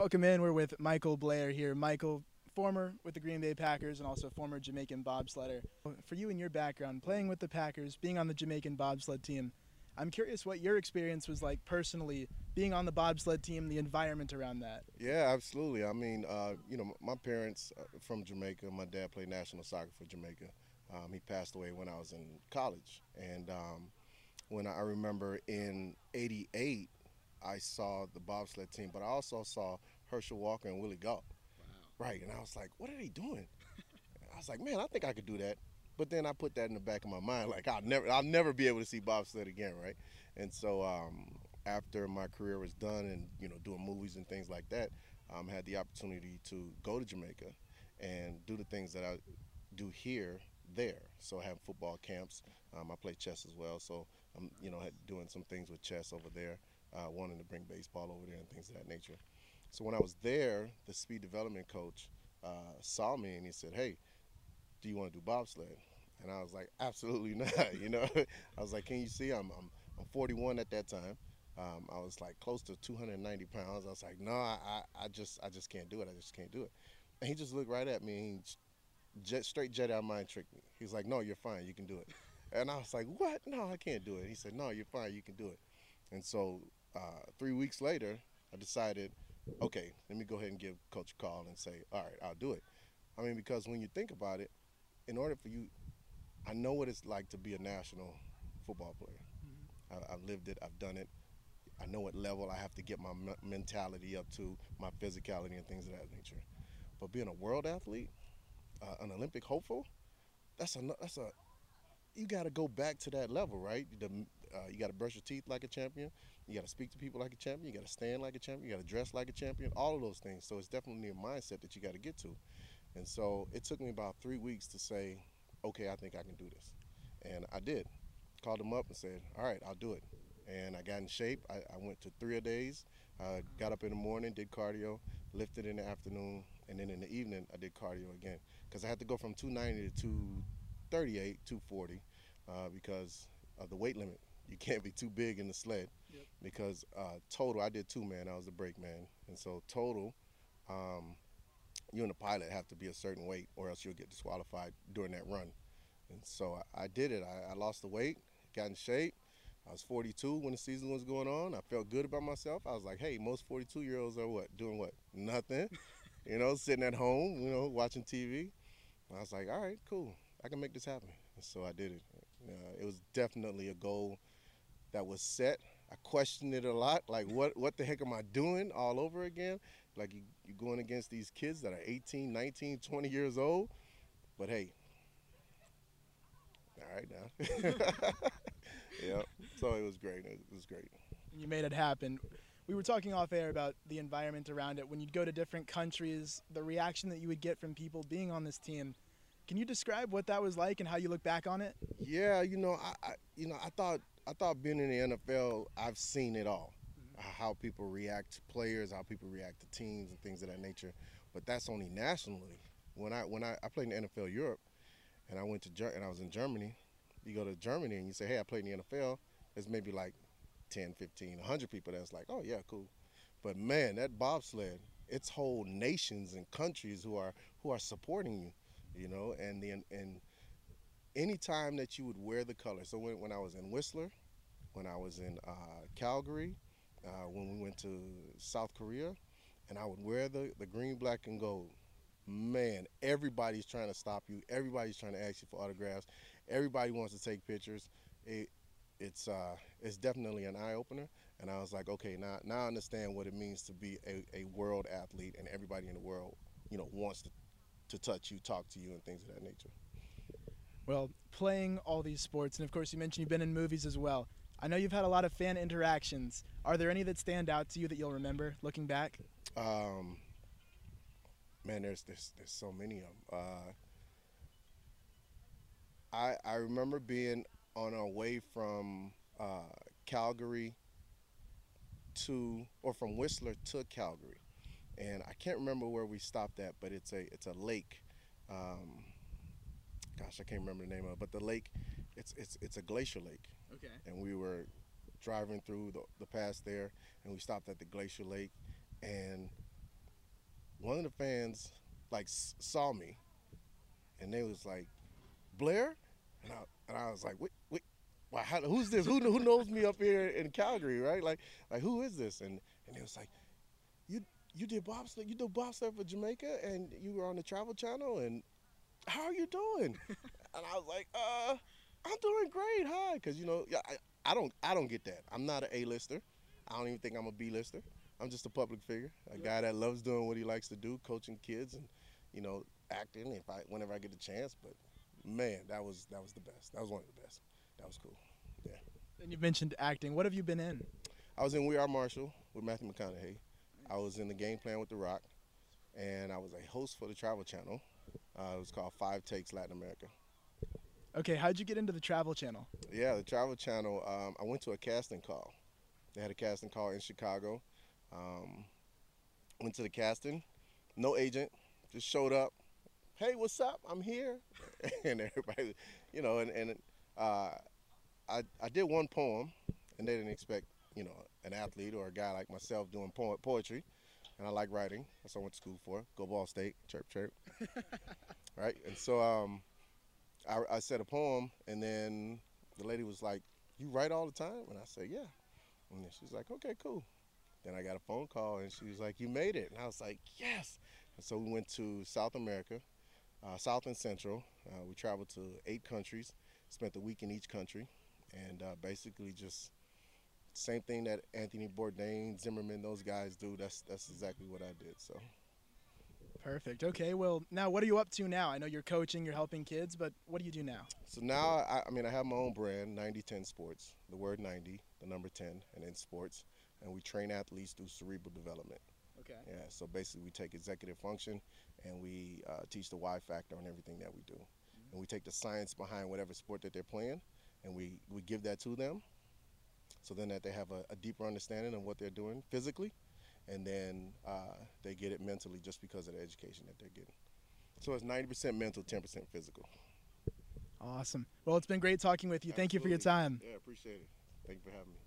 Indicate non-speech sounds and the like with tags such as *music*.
Welcome in. We're with Michael Blair here. Michael, former with the Green Bay Packers and also former Jamaican bobsledder. For you and your background, playing with the Packers, being on the Jamaican bobsled team, I'm curious what your experience was like personally, being on the bobsled team, the environment around that. Yeah, absolutely. I mean, uh, you know, my parents are from Jamaica. My dad played national soccer for Jamaica. Um, he passed away when I was in college, and um, when I remember in '88, I saw the bobsled team, but I also saw Herschel Walker and Willie Gault. Wow. Right, and I was like, what are they doing? I was like, man, I think I could do that. But then I put that in the back of my mind, like I'll never, I'll never be able to see bobsled again, right? And so um, after my career was done, and you know, doing movies and things like that, um, had the opportunity to go to Jamaica and do the things that I do here there. So I have football camps. Um, I play chess as well, so I'm you know doing some things with chess over there, uh, wanting to bring baseball over there and things of that nature. So when I was there, the speed development coach uh, saw me and he said, "Hey, do you want to do bobsled?" And I was like, absolutely *laughs* not. You know, *laughs* I was like, can you see? I'm I'm, I'm 41 at that time. Um, I was like close to 290 pounds. I was like, no, I, I just I just can't do it. I just can't do it. And he just looked right at me. And jet, straight Jedi mind tricked me. He's like, no, you're fine. You can do it. *laughs* And I was like, what? No, I can't do it. He said, no, you're fine. You can do it. And so uh, three weeks later, I decided, okay, let me go ahead and give Coach a call and say, all right, I'll do it. I mean, because when you think about it, in order for you I know what it's like to be a national football player. Mm-hmm. I, have lived it. I've done it. I know what level I have to get my me- mentality up to, my physicality, and things of that nature. But being a world athlete, uh, an Olympic hopeful, that's a that's a you got to go back to that level, right? The, uh, you got to brush your teeth like a champion. You got to speak to people like a champion. You got to stand like a champion. You got to dress like a champion. All of those things. So it's definitely a mindset that you got to get to. And so it took me about three weeks to say, okay, I think I can do this. And I did. Called him up and said, all right, I'll do it. And I got in shape. I, I went to three a days. Uh, got up in the morning, did cardio, lifted in the afternoon, and then in the evening I did cardio again because I had to go from 290 to 238, 240 uh, because of the weight limit. You can't be too big in the sled yep. because uh, total, I did two man. I was the brake man, and so total, um, you and the pilot have to be a certain weight or else you'll get disqualified during that run. And so I, I did it. I, I, lost the weight, got in shape. I was 42 when the season was going on. I felt good about myself. I was like, hey, most 42 year olds are what? Doing what? Nothing. *laughs* you know, sitting at home, you know, watching TV. I was like, all right, cool. I can make this happen. And so I did it. Uh, it was definitely a goal that was set. I questioned it a lot, like what what the heck am I doing all over again? Like you, you're going against these kids that are 18, 19, 20 years old. But hey, all right now. *laughs* yeah. So it was great. It was great. You made it happen. We were talking off air about the environment around it. When you'd go to different countries, the reaction that you would get from people being on this team. Can you describe what that was like and how you look back on it? Yeah, you know, I, I you know, I thought I thought being in the NFL, I've seen it all mm-hmm. how people react to players, how people react to teams, and things of that nature. But that's only nationally. When I when I, I played in the NFL Europe, and I went to Ger- and I was in Germany. You go to Germany and you say, "Hey, I played in the NFL." There's maybe like 10, 15, 100 people that's like, "Oh yeah, cool." But man, that bobsled, it's whole nations and countries who are who are supporting you, you know, and the and any time that you would wear the color. So when, when I was in Whistler, when I was in uh, Calgary, uh, when we went to South Korea, and I would wear the, the green, black, and gold. Man, everybody's trying to stop you. Everybody's trying to ask you for autographs. Everybody wants to take pictures. It, it's uh, it's definitely an eye opener. And I was like, okay, now now I understand what it means to be a, a world athlete, and everybody in the world, you know, wants to to touch you, talk to you, and things of that nature. Well, playing all these sports, and of course, you mentioned you've been in movies as well. I know you've had a lot of fan interactions. Are there any that stand out to you that you'll remember looking back? Um, man, there's, there's there's so many of them. Uh, I I remember being on our way from uh, Calgary to or from Whistler to Calgary, and I can't remember where we stopped at, but it's a it's a lake. Um, gosh, I can't remember the name of it, but the lake, it's it's it's a glacier lake, Okay. And we were driving through the, the pass there, and we stopped at the Glacier Lake, and one of the fans like s- saw me, and they was like, Blair, and I and I was like, wait, wait, wow, how, who's this? Who who knows me up here in Calgary, right? Like like who is this? And and it was like, you you did bobsled, you did bobsled for Jamaica, and you were on the Travel Channel, and how are you doing? *laughs* and I was like, uh, I'm doing great, hi, because you know, yeah, I, I don't I don't get that. I'm not an A-lister. I don't even think I'm a B-lister. I'm just a public figure, a guy that loves doing what he likes to do, coaching kids and you know acting if I whenever I get the chance. But man, that was that was the best. That was one of the best. That was cool. Yeah. And you mentioned acting. What have you been in? I was in We Are Marshall with Matthew McConaughey. I was in the game plan with The Rock, and I was a host for the Travel Channel. Uh, it was called Five Takes Latin America. Okay, how'd you get into the Travel Channel? Yeah, the Travel Channel. Um, I went to a casting call. They had a casting call in Chicago. Um, went to the casting. No agent. Just showed up. Hey, what's up? I'm here. *laughs* and everybody, you know, and, and uh, I, I did one poem, and they didn't expect, you know, an athlete or a guy like myself doing po- poetry. And I like writing. That's what I went to school for. Go Ball State. Chirp, chirp. *laughs* right? And so um, I, I said a poem, and then the lady was like, "You write all the time?" And I said, "Yeah." And then she's like, "Okay, cool." Then I got a phone call, and she was like, "You made it," and I was like, "Yes." And so we went to South America, uh, South and Central. Uh, we traveled to eight countries, spent a week in each country, and uh, basically just same thing that Anthony Bourdain, Zimmerman, those guys do. That's that's exactly what I did. So. Perfect. Okay, well, now what are you up to now? I know you're coaching, you're helping kids, but what do you do now? So now, I, I mean, I have my own brand, 9010 Sports. The word 90, the number 10, and then sports. And we train athletes through cerebral development. Okay. Yeah. So basically, we take executive function and we uh, teach the why factor on everything that we do. And we take the science behind whatever sport that they're playing, and we, we give that to them. So then that they have a, a deeper understanding of what they're doing physically, and then uh, they get it mentally just because of the education that they're getting. So it's 90% mental, 10% physical. Awesome. Well, it's been great talking with you. Thank you for your time. Yeah, appreciate it. Thank you for having me.